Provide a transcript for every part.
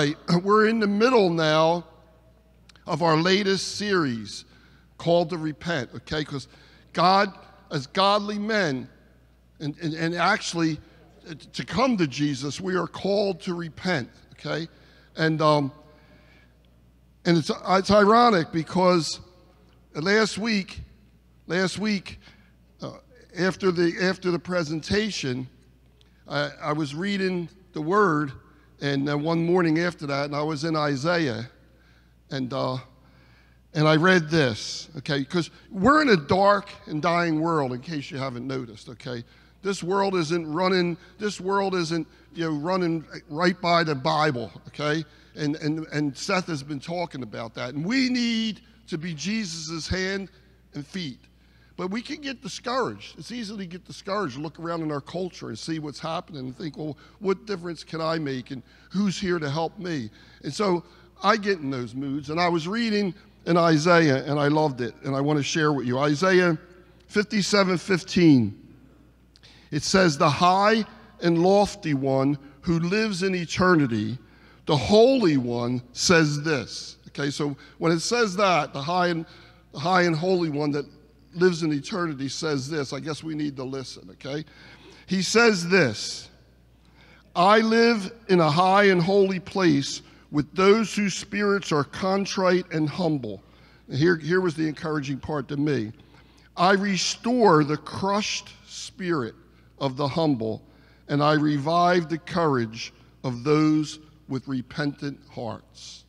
We're in the middle now of our latest series called to repent, okay? Because God, as godly men, and, and, and actually uh, to come to Jesus, we are called to repent, okay? And, um, and it's, it's ironic because last week, last week, uh, after, the, after the presentation, I, I was reading the Word, and one morning after that, and I was in Isaiah, and uh, and I read this, okay, because we're in a dark and dying world. In case you haven't noticed, okay, this world isn't running. This world isn't you know running right by the Bible, okay, and and and Seth has been talking about that, and we need to be Jesus's hand and feet. But we can get discouraged. It's easy to get discouraged, look around in our culture and see what's happening and think, well, what difference can I make and who's here to help me? And so I get in those moods. And I was reading in Isaiah and I loved it and I want to share with you. Isaiah 57 15. It says, The high and lofty one who lives in eternity, the Holy One says this. Okay, so when it says that, the high and the high and holy one that lives in eternity says this. I guess we need to listen, okay? He says this I live in a high and holy place with those whose spirits are contrite and humble. Here, here was the encouraging part to me. I restore the crushed spirit of the humble, and I revive the courage of those with repentant hearts.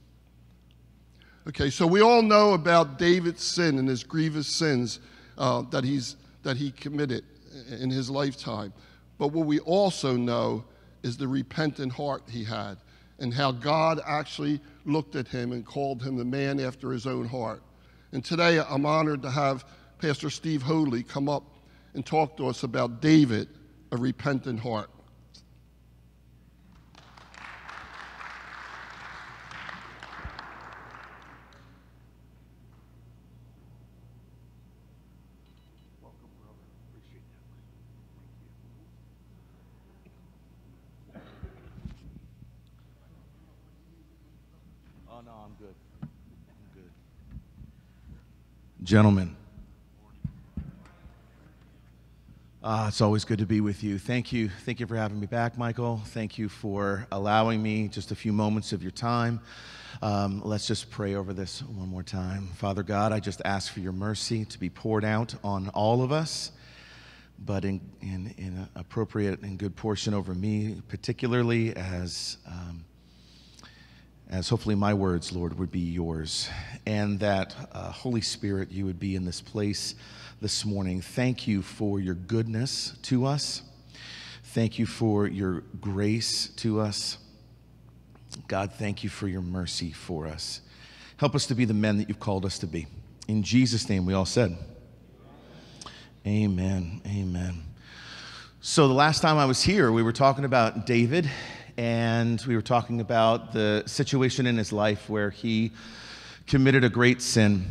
Okay, so we all know about David's sin and his grievous sins uh, that, he's, that he committed in his lifetime. But what we also know is the repentant heart he had and how God actually looked at him and called him the man after his own heart. And today I'm honored to have Pastor Steve Hoadley come up and talk to us about David, a repentant heart. Gentlemen, uh, it's always good to be with you. Thank you. Thank you for having me back, Michael. Thank you for allowing me just a few moments of your time. Um, let's just pray over this one more time. Father God, I just ask for your mercy to be poured out on all of us, but in, in, in appropriate and good portion over me, particularly as. Um, as hopefully my words, Lord, would be yours, and that uh, Holy Spirit, you would be in this place this morning. Thank you for your goodness to us. Thank you for your grace to us. God, thank you for your mercy for us. Help us to be the men that you've called us to be. In Jesus' name, we all said, Amen. Amen. So, the last time I was here, we were talking about David and we were talking about the situation in his life where he committed a great sin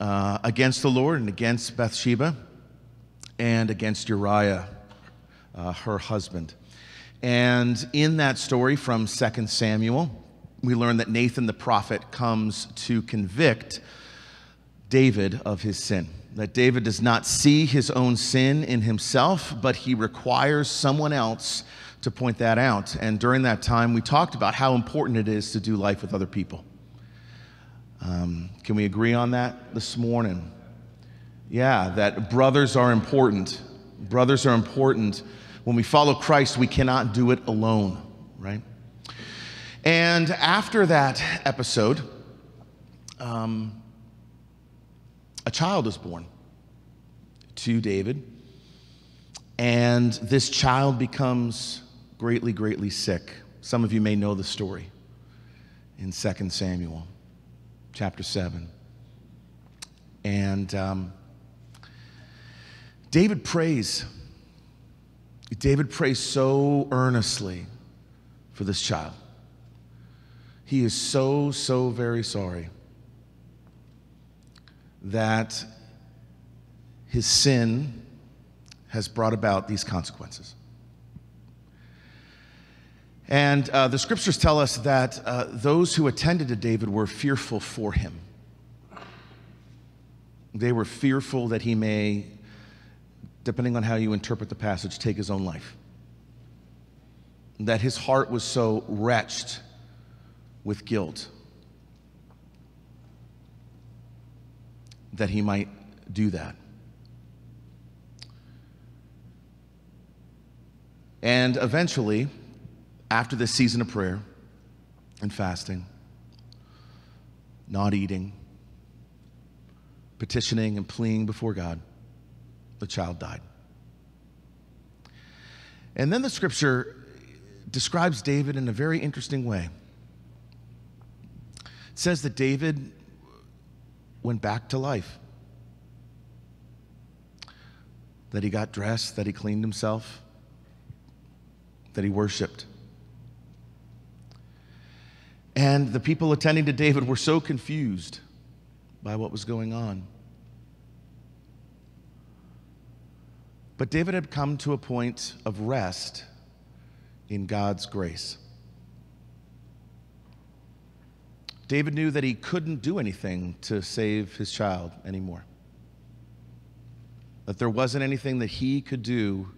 uh, against the Lord and against Bathsheba and against Uriah, uh, her husband. And in that story from 2 Samuel, we learn that Nathan the prophet comes to convict David of his sin. That David does not see his own sin in himself, but he requires someone else to point that out. And during that time, we talked about how important it is to do life with other people. Um, can we agree on that this morning? Yeah, that brothers are important. Brothers are important. When we follow Christ, we cannot do it alone, right? And after that episode, um, a child is born to David. And this child becomes greatly, greatly sick. Some of you may know the story in 2 Samuel chapter 7. And um, David prays. David prays so earnestly for this child. He is so, so very sorry that his sin has brought about these consequences. And uh, the scriptures tell us that uh, those who attended to David were fearful for him. They were fearful that he may, depending on how you interpret the passage, take his own life. That his heart was so wretched with guilt that he might do that. And eventually, after this season of prayer and fasting, not eating, petitioning and pleading before God, the child died. And then the scripture describes David in a very interesting way. It says that David went back to life, that he got dressed, that he cleaned himself, that he worshiped. And the people attending to David were so confused by what was going on. But David had come to a point of rest in God's grace. David knew that he couldn't do anything to save his child anymore. That there wasn't anything that he could do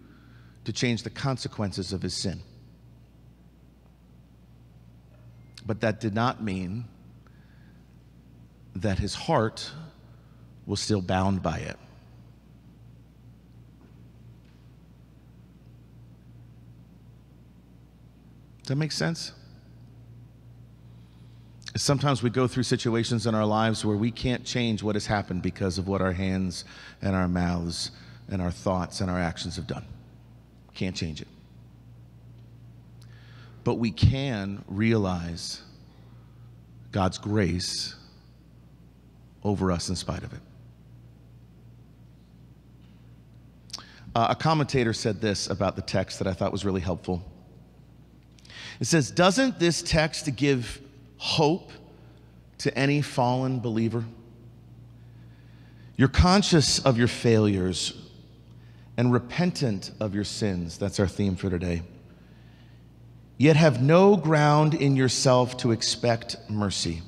to change the consequences of his sin. But that did not mean that his heart was still bound by it. Does that make sense? Sometimes we go through situations in our lives where we can't change what has happened because of what our hands and our mouths and our thoughts and our actions have done. Can't change it. But we can realize God's grace over us in spite of it. Uh, a commentator said this about the text that I thought was really helpful. It says, Doesn't this text give hope to any fallen believer? You're conscious of your failures and repentant of your sins. That's our theme for today. Yet have no ground in yourself to expect mercy,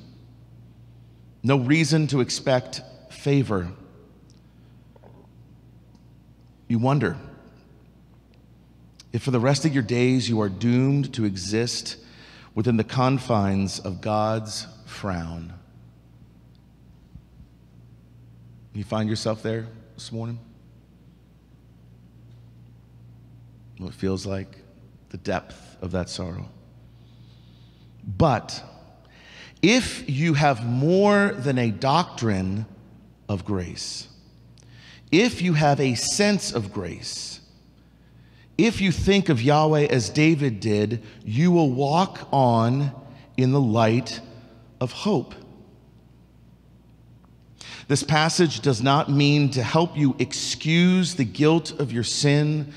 no reason to expect favor. You wonder if for the rest of your days you are doomed to exist within the confines of God's frown. You find yourself there this morning? What it feels like, the depth of that sorrow. But if you have more than a doctrine of grace, if you have a sense of grace, if you think of Yahweh as David did, you will walk on in the light of hope. This passage does not mean to help you excuse the guilt of your sin,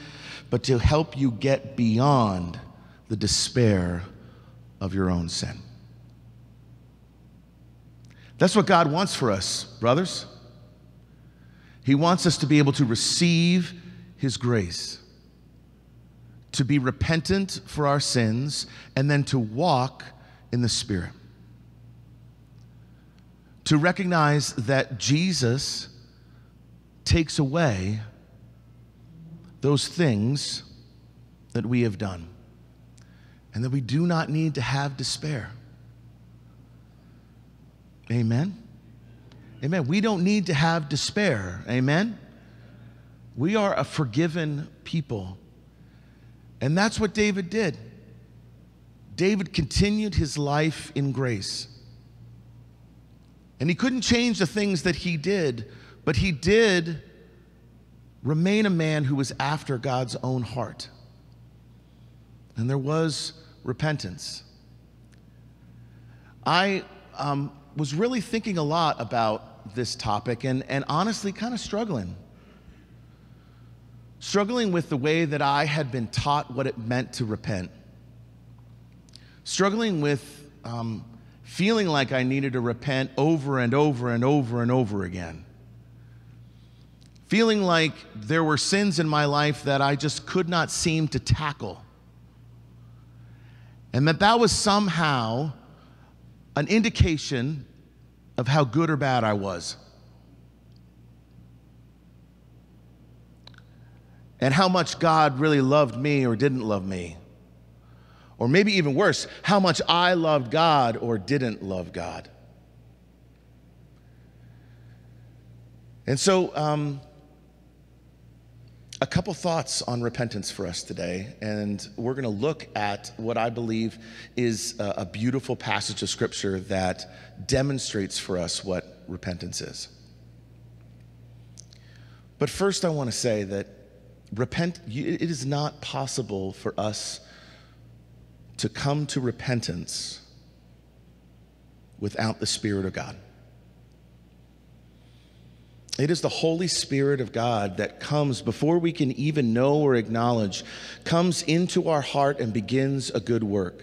but to help you get beyond the despair of your own sin. That's what God wants for us, brothers. He wants us to be able to receive His grace to be repentant for our sins, and then to walk in the Spirit. To recognize that Jesus takes away those things that we have done, and that we do not need to have despair. Amen. Amen. We don't need to have despair. Amen. We are a forgiven people. And that's what David did. David continued his life in grace. And he couldn't change the things that he did, but he did remain a man who was after God's own heart. And there was repentance. I um, was really thinking a lot about this topic and, and honestly kind of struggling struggling with the way that I had been taught what it meant to repent, struggling with um, feeling like I needed to repent over and over and over and over again, feeling like there were sins in my life that I just could not seem to tackle. And that that was somehow an indication of how good or bad I was. And how much God really loved me or didn't love me. Or maybe even worse, how much I loved God or didn't love God. And so, um, a couple thoughts on repentance for us today, and we're going to look at what I believe is a, a, beautiful passage of scripture that demonstrates for us what repentance is. But first, I want to say that repent, it is not possible for us to come to repentance without the Spirit of God. It is the Holy Spirit of God that comes before we can even know or acknowledge, comes into our heart and begins a good work.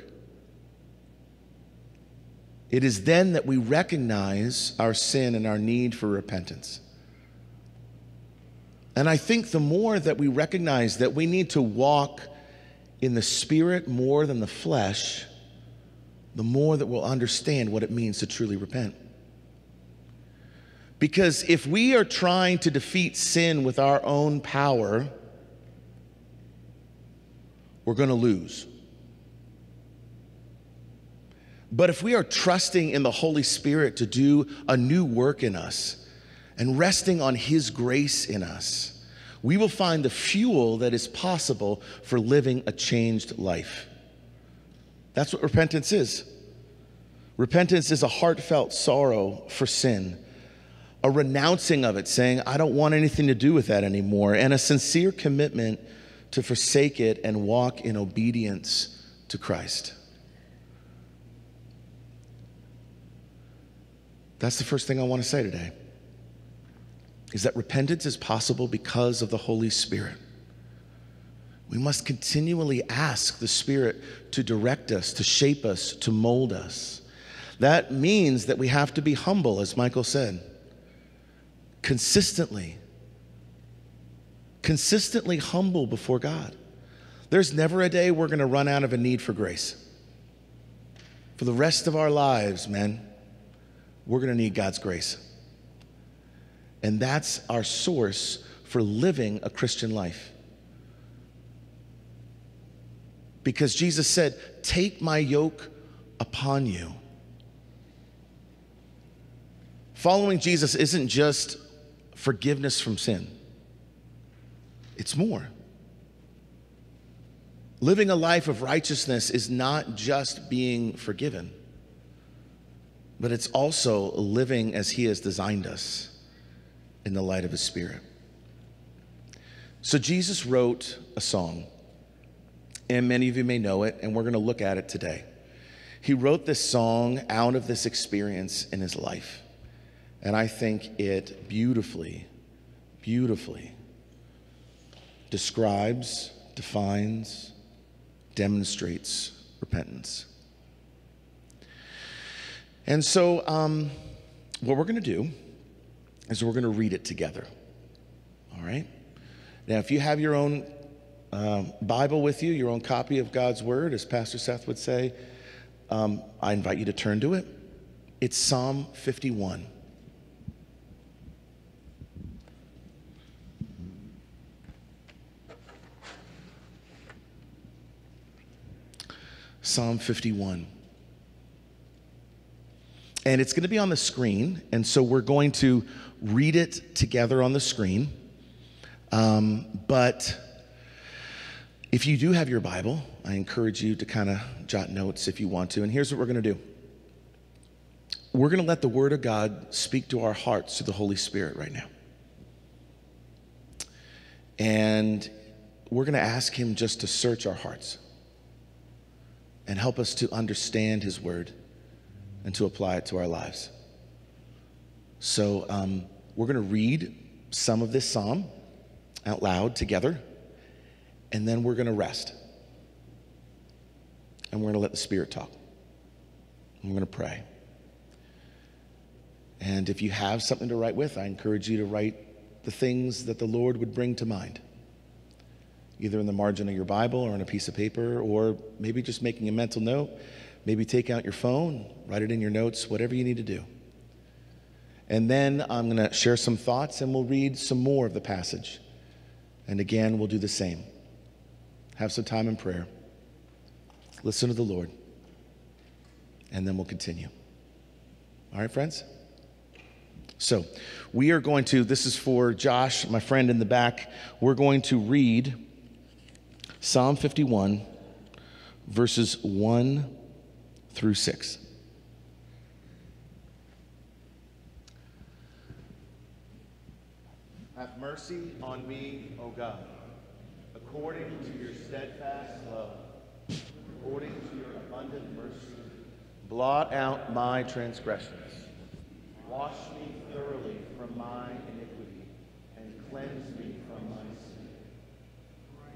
It is then that we recognize our sin and our need for repentance. And I think the more that we recognize that we need to walk in the Spirit more than the flesh, the more that we'll understand what it means to truly repent. Because if we are trying to defeat sin with our own power, we're going to lose. But if we are trusting in the Holy Spirit to do a new work in us and resting on His grace in us, we will find the fuel that is possible for living a changed life. That's what repentance is. Repentance is a heartfelt sorrow for sin a renouncing of it, saying, I don't want anything to do with that anymore, and a sincere commitment to forsake it and walk in obedience to Christ. That's the first thing I want to say today. Is that repentance is possible because of the Holy Spirit. We must continually ask the Spirit to direct us, to shape us, to mold us. That means that we have to be humble, as Michael said consistently, consistently humble before God. There's never a day we're going to run out of a need for grace. For the rest of our lives, men, we're going to need God's grace. And that's our source for living a Christian life. Because Jesus said, Take my yoke upon you. Following Jesus isn't just forgiveness from sin. It's more. Living a life of righteousness is not just being forgiven, but it's also living as He has designed us in the light of His Spirit. So Jesus wrote a song, and many of you may know it, and we're going to look at it today. He wrote this song out of this experience in his life. And I think it beautifully, beautifully describes, defines, demonstrates repentance. And so, um, what we're going to do is we're going to read it together. All right? Now, if you have your own uh, Bible with you, your own copy of God's Word, as Pastor Seth would say, um, I invite you to turn to it. It's Psalm 51. Psalm 51. And it's going to be on the screen. And so we're going to read it together on the screen. Um, but if you do have your Bible, I encourage you to kind of jot notes if you want to. And here's what we're going to do we're going to let the Word of God speak to our hearts through the Holy Spirit right now. And we're going to ask Him just to search our hearts and help us to understand His Word and to apply it to our lives. So, um, we're going to read some of this psalm out loud together, and then we're going to rest. And we're going to let the Spirit talk. And we're going to pray. And if you have something to write with, I encourage you to write the things that the Lord would bring to mind. Either in the margin of your Bible or on a piece of paper, or maybe just making a mental note. Maybe take out your phone, write it in your notes, whatever you need to do. And then I'm going to share some thoughts and we'll read some more of the passage. And again, we'll do the same. Have some time in prayer. Listen to the Lord. And then we'll continue. All right, friends? So, we are going to, this is for Josh, my friend in the back. We're going to read Psalm 51, verses 1 through 6. Have mercy on me, O God, according to your steadfast love, according to your abundant mercy. Blot out my transgressions. Wash me thoroughly from my iniquity and cleanse me.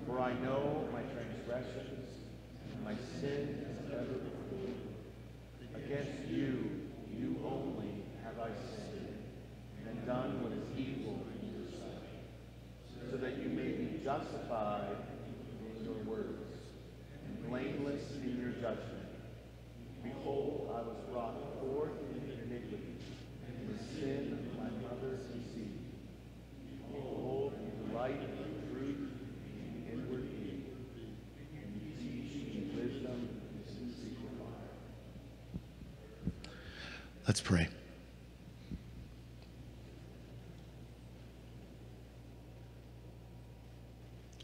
For I know my transgressions, and my sin is ever before me. Against you, you only have I sinned, and done what is evil in your sight, so that you may be justified in your words, and blameless in your judgment. Behold, I was brought forth in iniquity, and the sin of my mother conceived. Behold, you delight in truth and inward being, and you teach me wisdom and secret Let's pray.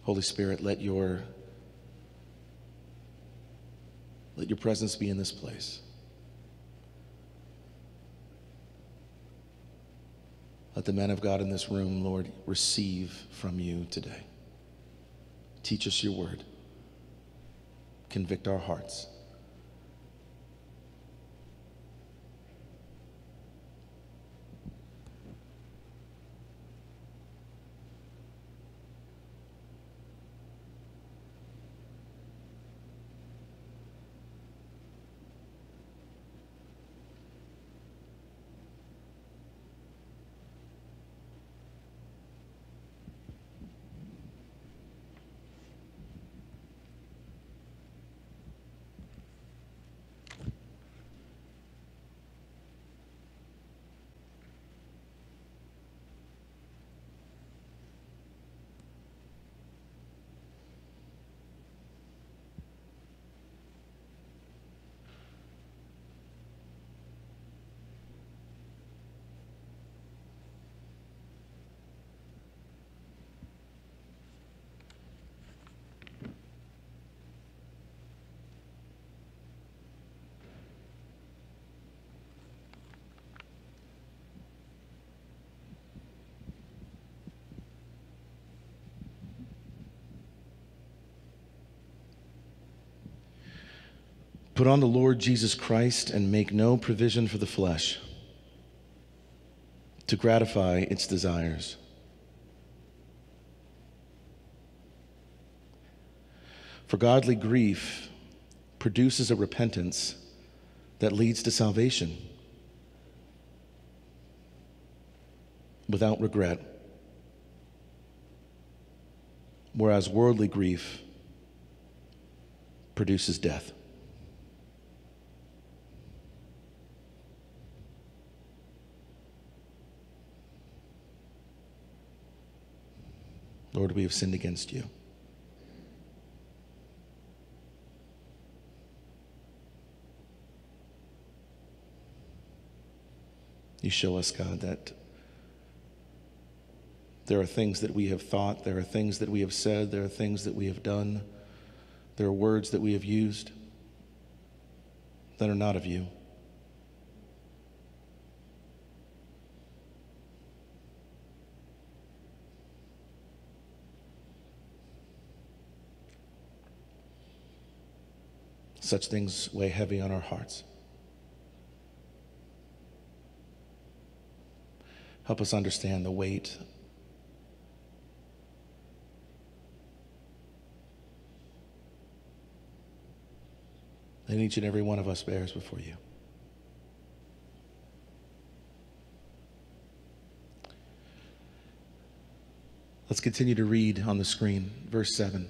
Holy Spirit, let your let your presence be in this place. Let the men of God in this room, Lord, receive from you today. Teach us your word. Convict our hearts. Put on the Lord Jesus Christ and make no provision for the flesh to gratify its desires. For godly grief produces a repentance that leads to salvation without regret, whereas worldly grief produces death. Lord, we have sinned against you. You show us, God, that there are things that we have thought, there are things that we have said, there are things that we have done, there are words that we have used that are not of you. Such things weigh heavy on our hearts. Help us understand the weight that each and every one of us bears before you. Let's continue to read on the screen, verse 7.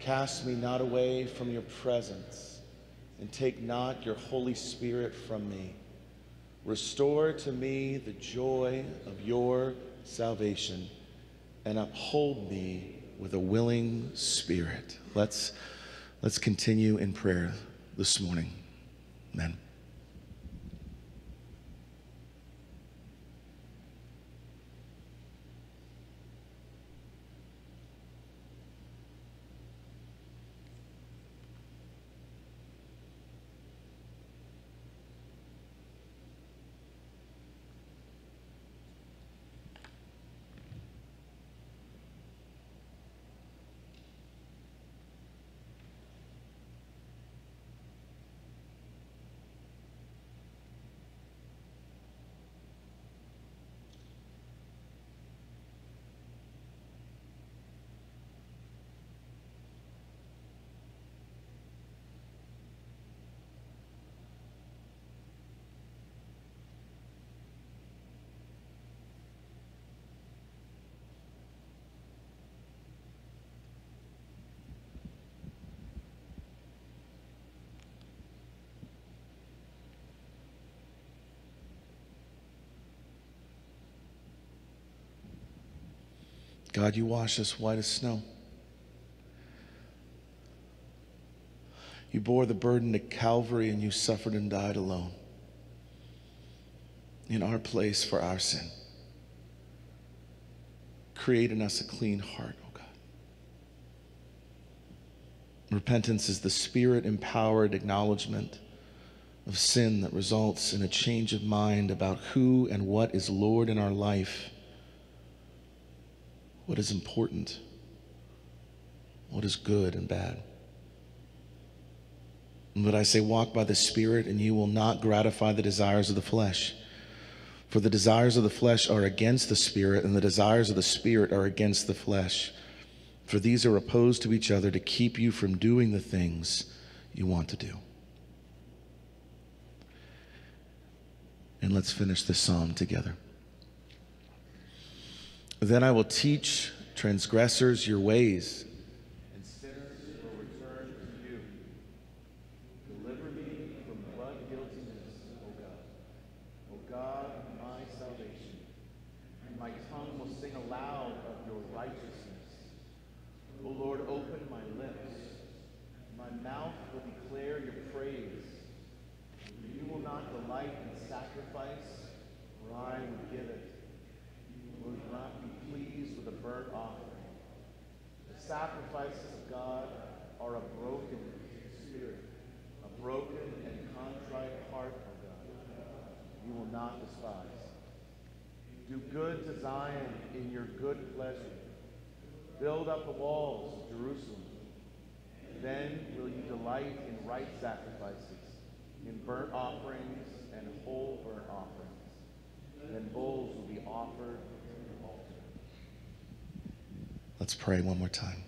Cast me not away from your presence, and take not your Holy Spirit from me. Restore to me the joy of your salvation, and uphold me with a willing spirit. Let's, let's continue in prayer this morning. Amen. God, you wash us white as snow. You bore the burden at Calvary and you suffered and died alone in our place for our sin. Create in us a clean heart, oh God. Repentance is the spirit empowered acknowledgement of sin that results in a change of mind about who and what is Lord in our life what is important, what is good and bad. But I say, walk by the Spirit, and you will not gratify the desires of the flesh. For the desires of the flesh are against the Spirit, and the desires of the Spirit are against the flesh. For these are opposed to each other to keep you from doing the things you want to do. And let's finish this psalm together. Then I will teach transgressors your ways, and sinners will return to you. Deliver me from blood guiltiness, O God. O God, my salvation. And my tongue will sing aloud of your righteousness. O Lord, open my lips. My mouth will declare your praise. You will not delight in sacrifice, for I will give it will not be pleased with a burnt offering. The sacrifices of God are a broken spirit, a broken and contrite heart, God. You will not despise. Do good to Zion in your good pleasure. Build up the walls of Jerusalem. Then will you delight in right sacrifices, in burnt offerings and whole burnt offerings. Then bulls will be offered Let's pray one more time.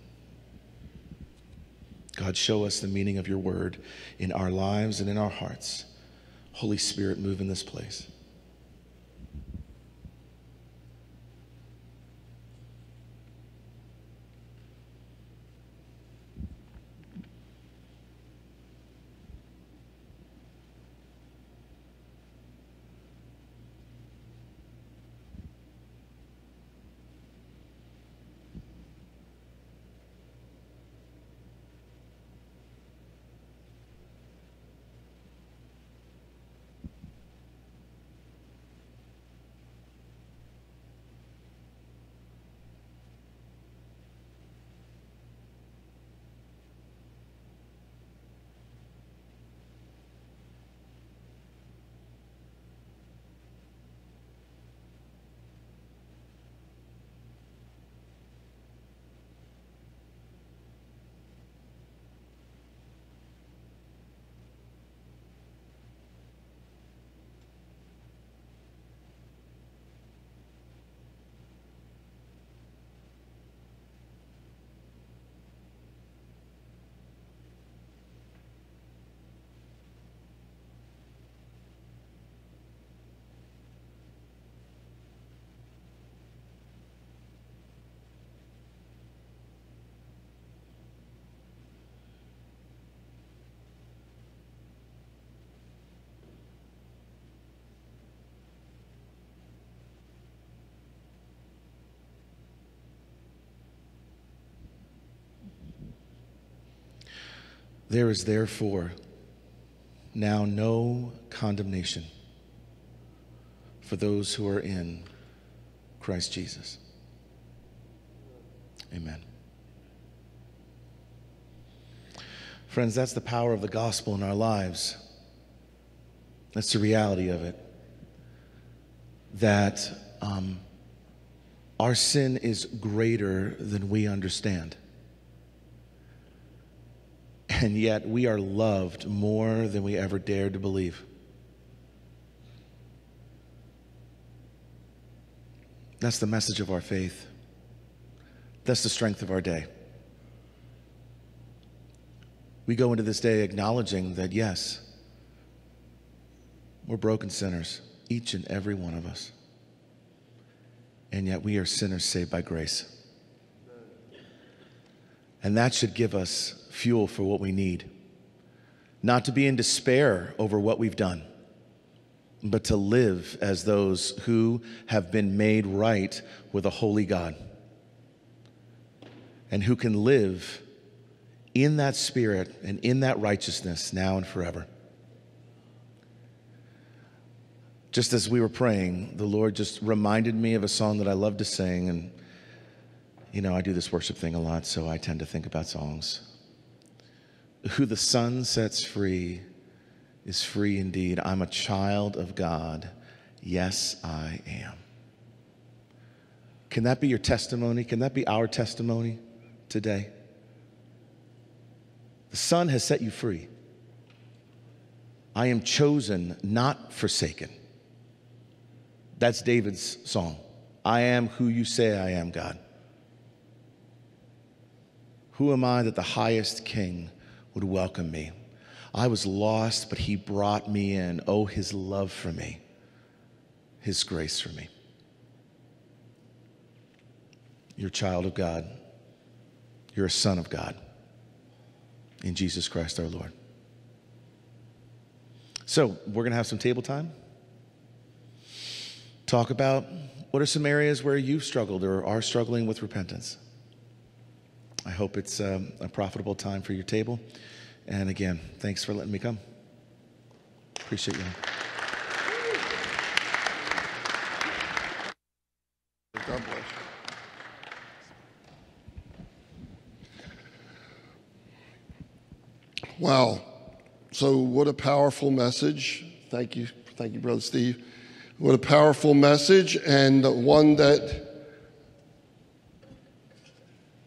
God, show us the meaning of your word in our lives and in our hearts. Holy Spirit, move in this place. There is therefore now no condemnation for those who are in Christ Jesus. Amen. Friends, that's the power of the gospel in our lives. That's the reality of it. That um, our sin is greater than we understand. And yet we are loved more than we ever dared to believe. That's the message of our faith. That's the strength of our day. We go into this day acknowledging that, yes, we're broken sinners, each and every one of us. And yet we are sinners saved by grace. And that should give us fuel for what we need. Not to be in despair over what we've done, but to live as those who have been made right with a holy God and who can live in that spirit and in that righteousness now and forever. Just as we were praying, the Lord just reminded me of a song that I love to sing. And, you know, I do this worship thing a lot, so I tend to think about songs. Who the Son sets free is free indeed. I'm a child of God. Yes, I am. Can that be your testimony? Can that be our testimony today? The Son has set you free. I am chosen, not forsaken. That's David's song. I am who you say I am, God. Who am I that the highest king would welcome me? I was lost, but he brought me in. Oh, his love for me, his grace for me. You're a child of God, you're a son of God in Jesus Christ our Lord. So, we're going to have some table time talk about what are some areas where you've struggled or are struggling with repentance. I hope it's um, a profitable time for your table. And again, thanks for letting me come. Appreciate you. God. Wow. So, what a powerful message. Thank you. Thank you, Brother Steve. What a powerful message, and one that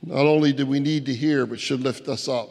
not only do we need to hear, but should lift us up.